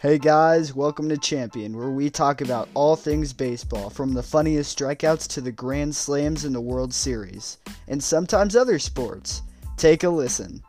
Hey guys, welcome to Champion, where we talk about all things baseball, from the funniest strikeouts to the grand slams in the World Series, and sometimes other sports. Take a listen.